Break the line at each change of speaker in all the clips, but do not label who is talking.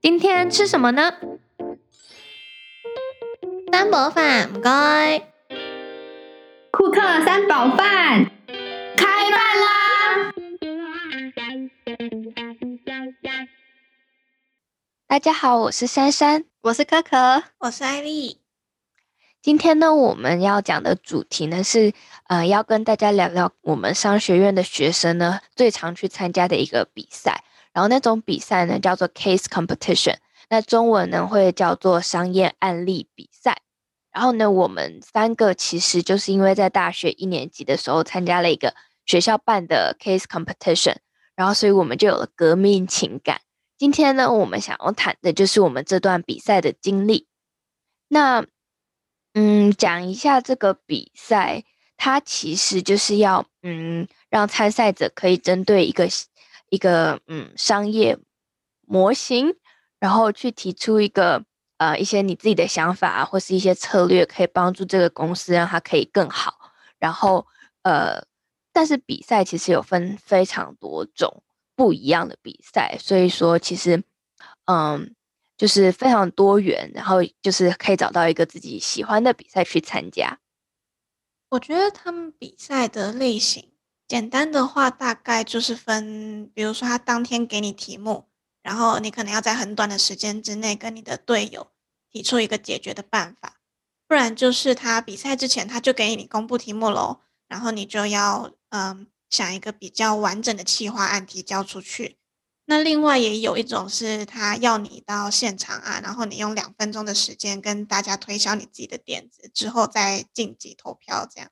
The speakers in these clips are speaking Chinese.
今天吃什么呢？
三宝饭，唔该。
库克三宝饭，开饭啦！
大家好，我是珊珊，
我是可可，
我是艾丽。
今天呢，我们要讲的主题呢是，呃，要跟大家聊聊我们商学院的学生呢最常去参加的一个比赛。然后那种比赛呢叫做 case competition，那中文呢会叫做商业案例比赛。然后呢，我们三个其实就是因为在大学一年级的时候参加了一个学校办的 case competition，然后所以我们就有了革命情感。今天呢，我们想要谈的就是我们这段比赛的经历。那，嗯，讲一下这个比赛，它其实就是要，嗯，让参赛者可以针对一个一个，嗯，商业模型，然后去提出一个，呃，一些你自己的想法或是一些策略，可以帮助这个公司让它可以更好。然后，呃，但是比赛其实有分非常多种。不一样的比赛，所以说其实，嗯，就是非常多元，然后就是可以找到一个自己喜欢的比赛去参加。
我觉得他们比赛的类型，简单的话大概就是分，比如说他当天给你题目，然后你可能要在很短的时间之内跟你的队友提出一个解决的办法，不然就是他比赛之前他就给你公布题目喽，然后你就要嗯。想一个比较完整的企划案提交出去。那另外也有一种是他要你到现场啊，然后你用两分钟的时间跟大家推销你自己的点子，之后再晋级投票这样。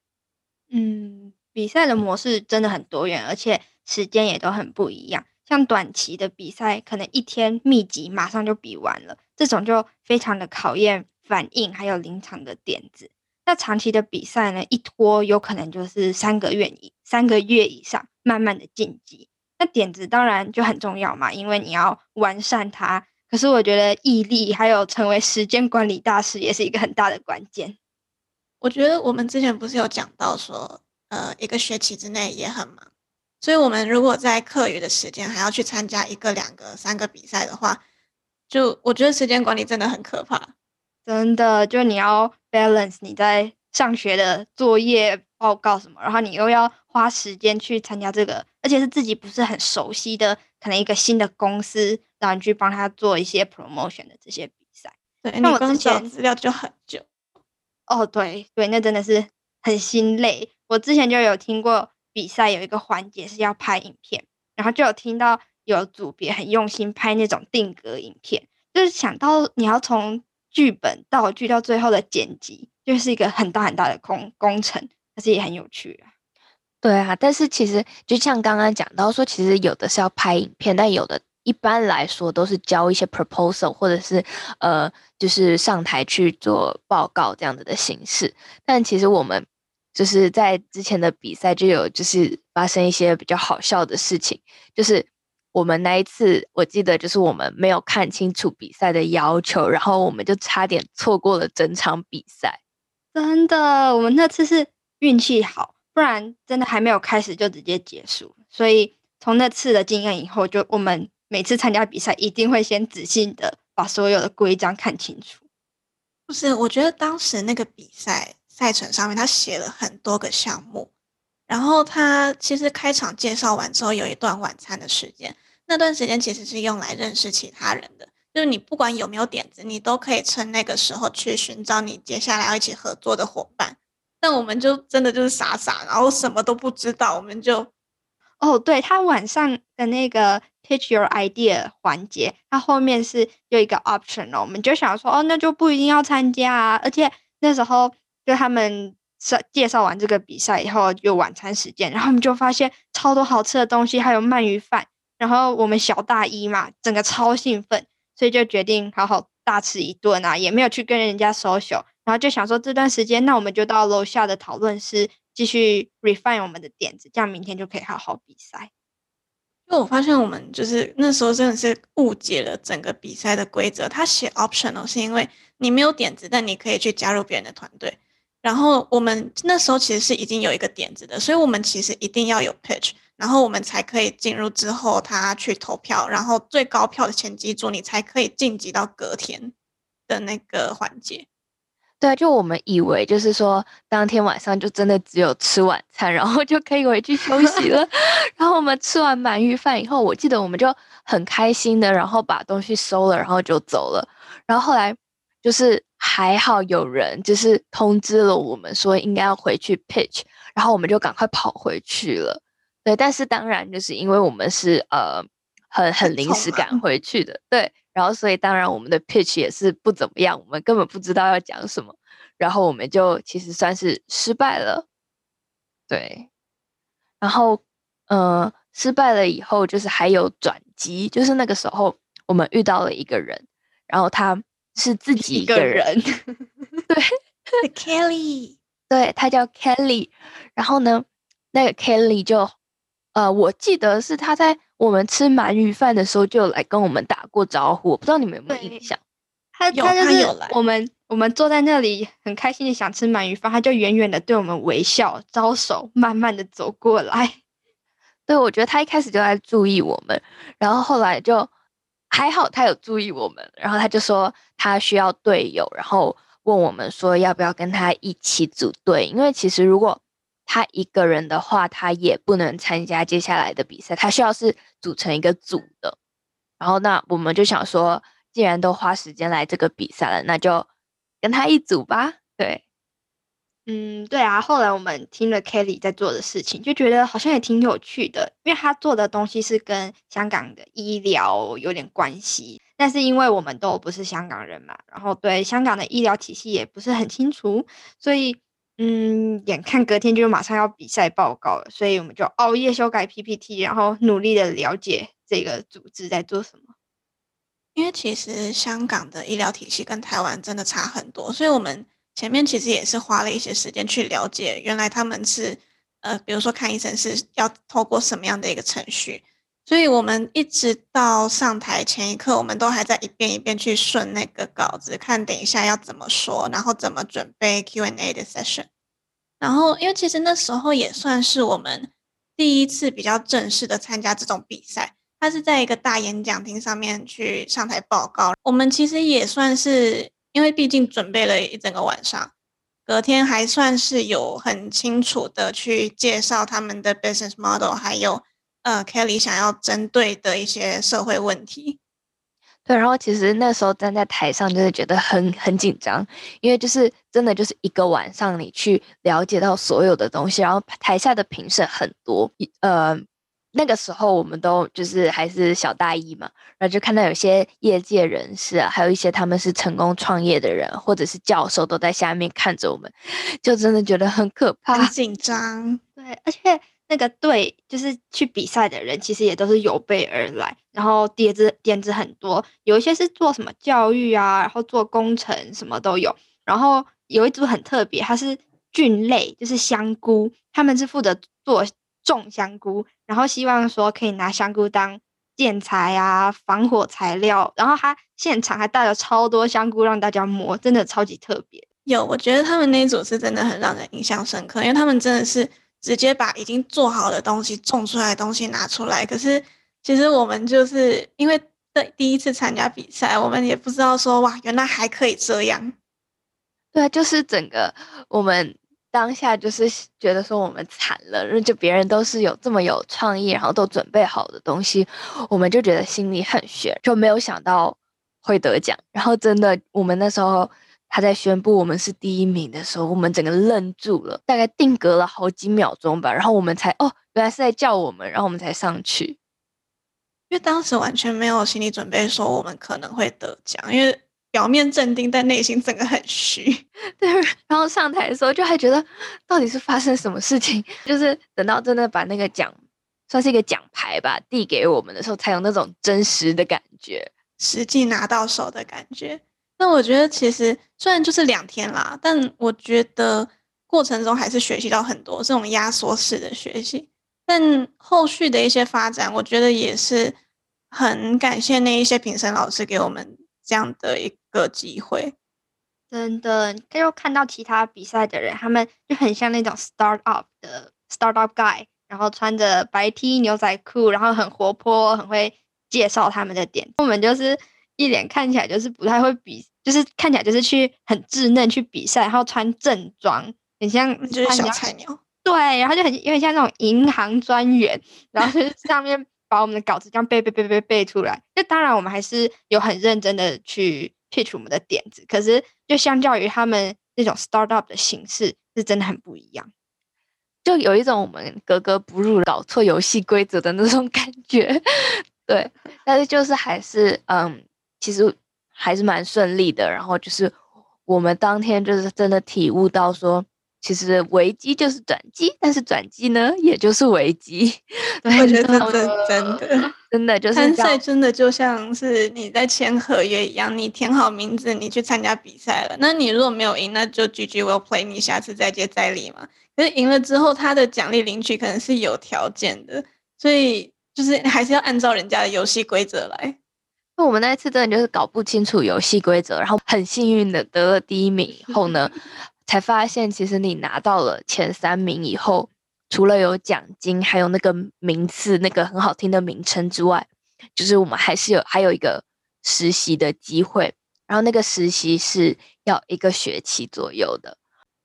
嗯，比赛的模式真的很多元，而且时间也都很不一样。像短期的比赛，可能一天密集马上就比完了，这种就非常的考验反应还有临场的点子。那长期的比赛呢？一拖有可能就是三个月以三个月以上，慢慢的晋级。那点子当然就很重要嘛，因为你要完善它。可是我觉得毅力还有成为时间管理大师也是一个很大的关键。
我觉得我们之前不是有讲到说，呃，一个学期之内也很忙，所以我们如果在课余的时间还要去参加一个、两个、三个比赛的话，就我觉得时间管理真的很可怕。
真的，就你要 balance 你在上学的作业报告什么，然后你又要花时间去参加这个，而且是自己不是很熟悉的，可能一个新的公司，然后你去帮他做一些 promotion 的这些比赛。
对，那我之前资料就很久。
哦，对对，那真的是很心累。我之前就有听过比赛有一个环节是要拍影片，然后就有听到有组别很用心拍那种定格影片，就是想到你要从。剧本道具到最后的剪辑，就是一个很大很大的工工程，但是也很有趣啊。
对啊，但是其实就像刚刚讲到说，其实有的是要拍影片，但有的一般来说都是交一些 proposal 或者是呃，就是上台去做报告这样子的形式。但其实我们就是在之前的比赛就有就是发生一些比较好笑的事情，就是。我们那一次，我记得就是我们没有看清楚比赛的要求，然后我们就差点错过了整场比赛。
真的，我们那次是运气好，不然真的还没有开始就直接结束。所以从那次的经验以后，就我们每次参加比赛一定会先仔细的把所有的规章看清楚。
不是，我觉得当时那个比赛赛程上面他写了很多个项目，然后他其实开场介绍完之后有一段晚餐的时间。那段时间其实是用来认识其他人的，就是你不管有没有点子，你都可以趁那个时候去寻找你接下来要一起合作的伙伴。但我们就真的就是傻傻，然后什么都不知道，我们就
哦，对他晚上的那个 pitch your idea 环节，他后面是有一个 option 哦，我们就想说哦，那就不一定要参加啊。而且那时候就他们介介绍完这个比赛以后，就晚餐时间，然后我们就发现超多好吃的东西，还有鳗鱼饭。然后我们小大一嘛，整个超兴奋，所以就决定好好大吃一顿啊，也没有去跟人家 social，然后就想说这段时间，那我们就到楼下的讨论室继续 refine 我们的点子，这样明天就可以好好比赛。
因为我发现我们就是那时候真的是误解了整个比赛的规则。他写 optional 是因为你没有点子，但你可以去加入别人的团队。然后我们那时候其实是已经有一个点子的，所以我们其实一定要有 pitch。然后我们才可以进入之后他去投票，然后最高票的前几组你才可以晋级到隔天的那个环节。
对，就我们以为就是说当天晚上就真的只有吃晚餐，然后就可以回去休息了。然后我们吃完鳗鱼饭以后，我记得我们就很开心的，然后把东西收了，然后就走了。然后后来就是还好有人就是通知了我们说应该要回去 pitch，然后我们就赶快跑回去了。对，但是当然就是因为我们是呃很很临时赶回去的，对，然后所以当然我们的 pitch 也是不怎么样，我们根本不知道要讲什么，然后我们就其实算是失败了，对，然后呃失败了以后就是还有转机，就是那个时候我们遇到了一个人，然后他是自己一个人，对
，Kelly，
对他叫 Kelly，然后呢那个 Kelly 就。呃，我记得是他在我们吃鳗鱼饭的时候就来跟我们打过招呼，我不知道你们有没有印象？
他他就是我们我们坐在那里很开心的想吃鳗鱼饭，他就远远的对我们微笑招手，慢慢的走过来。
对，我觉得他一开始就在注意我们，然后后来就还好他有注意我们，然后他就说他需要队友，然后问我们说要不要跟他一起组队，因为其实如果他一个人的话，他也不能参加接下来的比赛，他需要是组成一个组的。然后那我们就想说，既然都花时间来这个比赛了，那就跟他一组吧。对，
嗯，对啊。后来我们听了 Kelly 在做的事情，就觉得好像也挺有趣的，因为他做的东西是跟香港的医疗有点关系。但是因为我们都不是香港人嘛，然后对香港的医疗体系也不是很清楚，所以。嗯，眼看隔天就马上要比赛报告了，所以我们就熬夜修改 PPT，然后努力的了解这个组织在做什么。
因为其实香港的医疗体系跟台湾真的差很多，所以我们前面其实也是花了一些时间去了解，原来他们是呃，比如说看医生是要透过什么样的一个程序，所以我们一直到上台前一刻，我们都还在一遍一遍去顺那个稿子，看等一下要怎么说，然后怎么准备 Q&A 的 session。然后，因为其实那时候也算是我们第一次比较正式的参加这种比赛，他是在一个大演讲厅上面去上台报告。我们其实也算是，因为毕竟准备了一整个晚上，隔天还算是有很清楚的去介绍他们的 business model，还有呃 Kelly 想要针对的一些社会问题。
对，然后其实那时候站在台上，就是觉得很很紧张，因为就是真的就是一个晚上，你去了解到所有的东西，然后台下的评审很多，呃，那个时候我们都就是还是小大一嘛，然后就看到有些业界人士啊，还有一些他们是成功创业的人，或者是教授都在下面看着我们，就真的觉得很可怕，
很紧张。
对，而且。那个队就是去比赛的人，其实也都是有备而来，然后点子点子很多，有一些是做什么教育啊，然后做工程什么都有。然后有一组很特别，它是菌类，就是香菇，他们是负责做种香菇，然后希望说可以拿香菇当建材啊、防火材料。然后他现场还带了超多香菇让大家摸，真的超级特别。
有，我觉得他们那一组是真的很让人印象深刻，因为他们真的是。直接把已经做好的东西、种出来的东西拿出来。可是，其实我们就是因为对第一次参加比赛，我们也不知道说哇，原来还可以这样。
对，就是整个我们当下就是觉得说我们惨了，就别人都是有这么有创意，然后都准备好的东西，我们就觉得心里很悬，就没有想到会得奖。然后真的，我们那时候。他在宣布我们是第一名的时候，我们整个愣住了，大概定格了好几秒钟吧，然后我们才哦，原来是在叫我们，然后我们才上去，
因为当时完全没有心理准备说我们可能会得奖，因为表面镇定，但内心整个很虚。
对，然后上台的时候就还觉得到底是发生什么事情，就是等到真的把那个奖算是一个奖牌吧递给我们的时候，才有那种真实的感觉，
实际拿到手的感觉。那我觉得其实虽然就是两天啦，但我觉得过程中还是学习到很多这种压缩式的学习。但后续的一些发展，我觉得也是很感谢那一些评审老师给我们这样的一个机会。
真的，就看到其他比赛的人，他们就很像那种 start up 的 start up guy，然后穿着白 T 牛仔裤，然后很活泼，很会介绍他们的点。我们就是一脸看起来就是不太会比，就是看起来就是去很稚嫩去比赛，然后穿正装，很像
就是小菜鸟。
对，然后就很有点像那种银行专员，然后就是上面把我们的稿子这样背背背背背出来。就当然我们还是有很认真的去 pitch 我们的点子，可是就相较于他们那种 startup 的形式，是真的很不一样。
就有一种我们格格不入、搞错游戏规则的那种感觉。对，但是就是还是嗯，其实还是蛮顺利的。然后就是我们当天就是真的体悟到说。其实危机就是转机，但是转机呢，也就是危机。
我觉得这真的，
真的就是
参赛，真的就像是你在签合约一样，你填好名字，你去参加比赛了。那你如果没有赢，那就 GG will play，你下次再接再厉嘛。可是赢了之后，他的奖励领取可能是有条件的，所以就是还是要按照人家的游戏规则来。
那我们那一次真的就是搞不清楚游戏规则，然后很幸运的得了第一名以后呢。才发现，其实你拿到了前三名以后，除了有奖金，还有那个名次，那个很好听的名称之外，就是我们还是有还有一个实习的机会。然后那个实习是要一个学期左右的，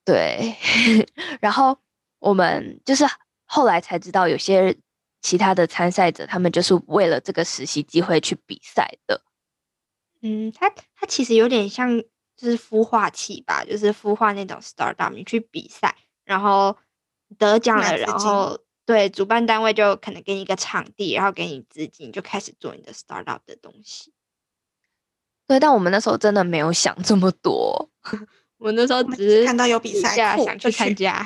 对。然后我们就是后来才知道，有些其他的参赛者，他们就是为了这个实习机会去比赛的。
嗯，他他其实有点像。就是孵化器吧，就是孵化那种 startup，你去比赛，然后得奖了，然后对主办单位就可能给你一个场地，然后给你资金，就开始做你的 startup 的东西。
对，但我们那时候真的没有想这么多，
我那时候只是
看到有比赛，
想去参加。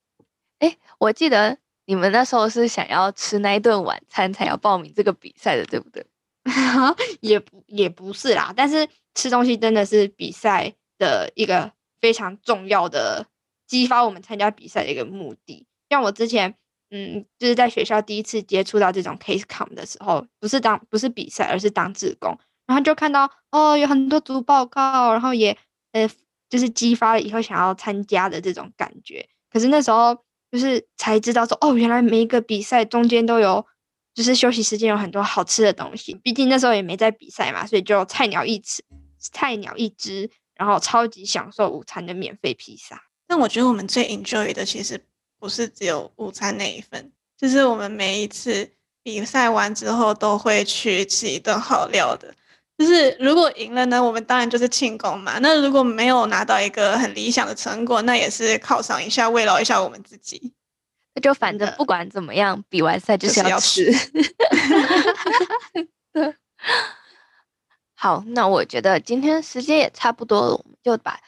哎，我记得你们那时候是想要吃那一顿晚餐才要报名这个比赛的，对不对？
也不也不是啦，但是吃东西真的是比赛的一个非常重要的激发我们参加比赛的一个目的。像我之前，嗯，就是在学校第一次接触到这种 case com 的时候，不是当不是比赛，而是当志工，然后就看到哦，有很多组报告，然后也呃，就是激发了以后想要参加的这种感觉。可是那时候就是才知道说，哦，原来每一个比赛中间都有。就是休息时间有很多好吃的东西，毕竟那时候也没在比赛嘛，所以就菜鸟一只，菜鸟一只，然后超级享受午餐的免费披萨。
但我觉得我们最 enjoy 的其实不是只有午餐那一份，就是我们每一次比赛完之后都会去吃一顿好料的。就是如果赢了呢，我们当然就是庆功嘛。那如果没有拿到一个很理想的成果，那也是犒赏一下、慰劳一下我们自己。
那就反正不管怎么样，比完赛就是要吃。好，那我觉得今天时间也差不多了，我们就把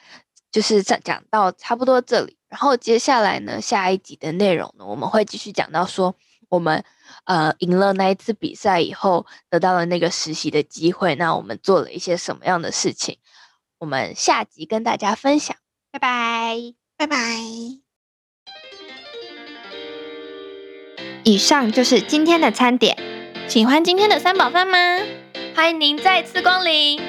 就是讲讲到差不多这里。然后接下来呢，下一集的内容呢，我们会继续讲到说我们呃赢了那一次比赛以后，得到了那个实习的机会，那我们做了一些什么样的事情？我们下集跟大家分享。
拜拜，
拜拜。
以上就是今天的餐点。
喜欢今天的三宝饭吗？欢迎您再次光临。